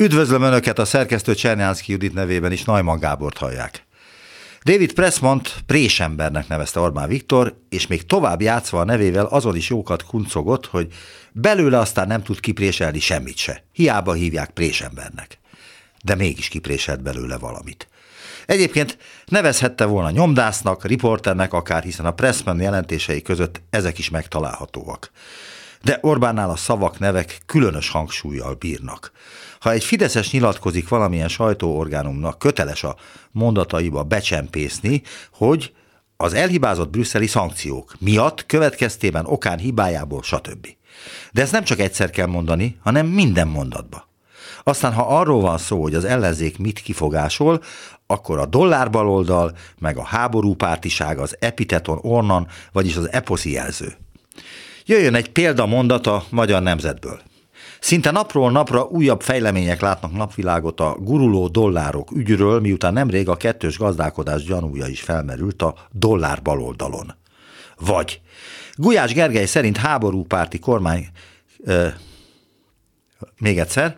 Üdvözlöm Önöket a szerkesztő Csernyánszki Judit nevében is Najman Gábort hallják. David Pressmont présembernek nevezte Orbán Viktor, és még tovább játszva a nevével azon is jókat kuncogott, hogy belőle aztán nem tud kipréselni semmit se. Hiába hívják présembernek. De mégis kipréselt belőle valamit. Egyébként nevezhette volna nyomdásznak, riporternek akár, hiszen a Pressman jelentései között ezek is megtalálhatóak. De Orbánnál a szavak, nevek különös hangsúlyjal bírnak. Ha egy Fideszes nyilatkozik valamilyen sajtóorgánumnak, köteles a mondataiba becsempészni, hogy az elhibázott brüsszeli szankciók miatt, következtében okán hibájából, stb. De ezt nem csak egyszer kell mondani, hanem minden mondatba. Aztán, ha arról van szó, hogy az ellenzék mit kifogásol, akkor a dollárbaloldal, meg a háborúpártiság, az epiteton ornan, vagyis az eposzi jelző. Jöjjön egy példamondat a magyar nemzetből. Szinte napról napra újabb fejlemények látnak napvilágot a guruló dollárok ügyről, miután nemrég a kettős gazdálkodás gyanúja is felmerült a dollár baloldalon. Vagy Gulyás Gergely szerint háborúpárti kormány... Ö, még egyszer.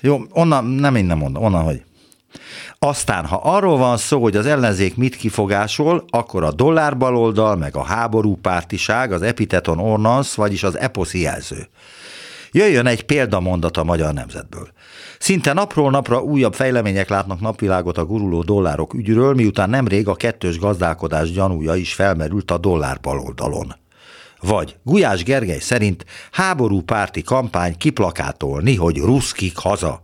Jó, onnan nem innen mondom, onnan, hogy aztán, ha arról van szó, hogy az ellenzék mit kifogásol, akkor a dollárbaloldal, meg a háborúpártiság, az epiteton ornans, vagyis az eposzi jelző. Jöjjön egy példamondat a magyar nemzetből. Szinte napról napra újabb fejlemények látnak napvilágot a guruló dollárok ügyről, miután nemrég a kettős gazdálkodás gyanúja is felmerült a dollár baloldalon. Vagy Gulyás Gergely szerint háború párti kampány kiplakátolni, hogy ruszkik haza.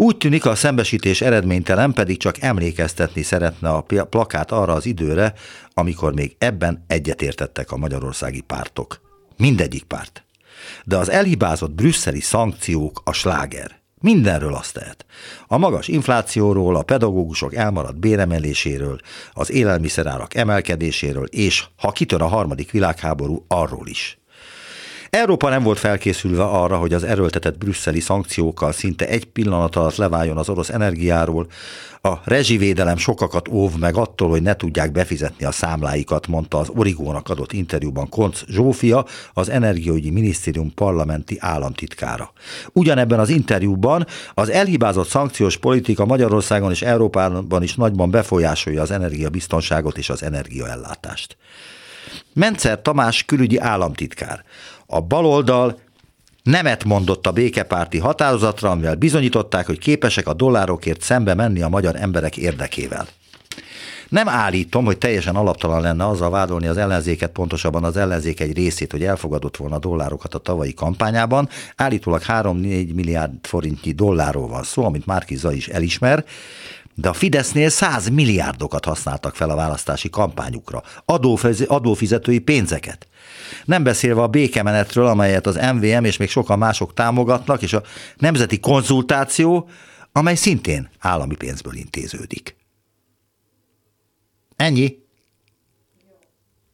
Úgy tűnik a szembesítés eredménytelen, pedig csak emlékeztetni szeretne a plakát arra az időre, amikor még ebben egyetértettek a magyarországi pártok. Mindegyik párt. De az elhibázott brüsszeli szankciók a sláger. Mindenről azt tehet. A magas inflációról, a pedagógusok elmaradt béremeléséről, az élelmiszerárak emelkedéséről, és ha kitör a harmadik világháború, arról is. Európa nem volt felkészülve arra, hogy az erőltetett brüsszeli szankciókkal szinte egy pillanat alatt leváljon az orosz energiáról. A rezsivédelem sokakat óv meg attól, hogy ne tudják befizetni a számláikat, mondta az Origónak adott interjúban Konc Zsófia, az Energiaügyi Minisztérium parlamenti államtitkára. Ugyanebben az interjúban az elhibázott szankciós politika Magyarországon és Európában is nagyban befolyásolja az energiabiztonságot és az energiaellátást. Mencer Tamás külügyi államtitkár a baloldal nemet mondott a békepárti határozatra, amivel bizonyították, hogy képesek a dollárokért szembe menni a magyar emberek érdekével. Nem állítom, hogy teljesen alaptalan lenne azzal vádolni az ellenzéket, pontosabban az ellenzék egy részét, hogy elfogadott volna a dollárokat a tavalyi kampányában. Állítólag 3-4 milliárd forintnyi dollárról van szó, amit Márkiza is elismer, de a Fidesznél 100 milliárdokat használtak fel a választási kampányukra, adófizetői pénzeket. Nem beszélve a békemenetről, amelyet az MVM és még sokan mások támogatnak, és a nemzeti konzultáció, amely szintén állami pénzből intéződik. Ennyi.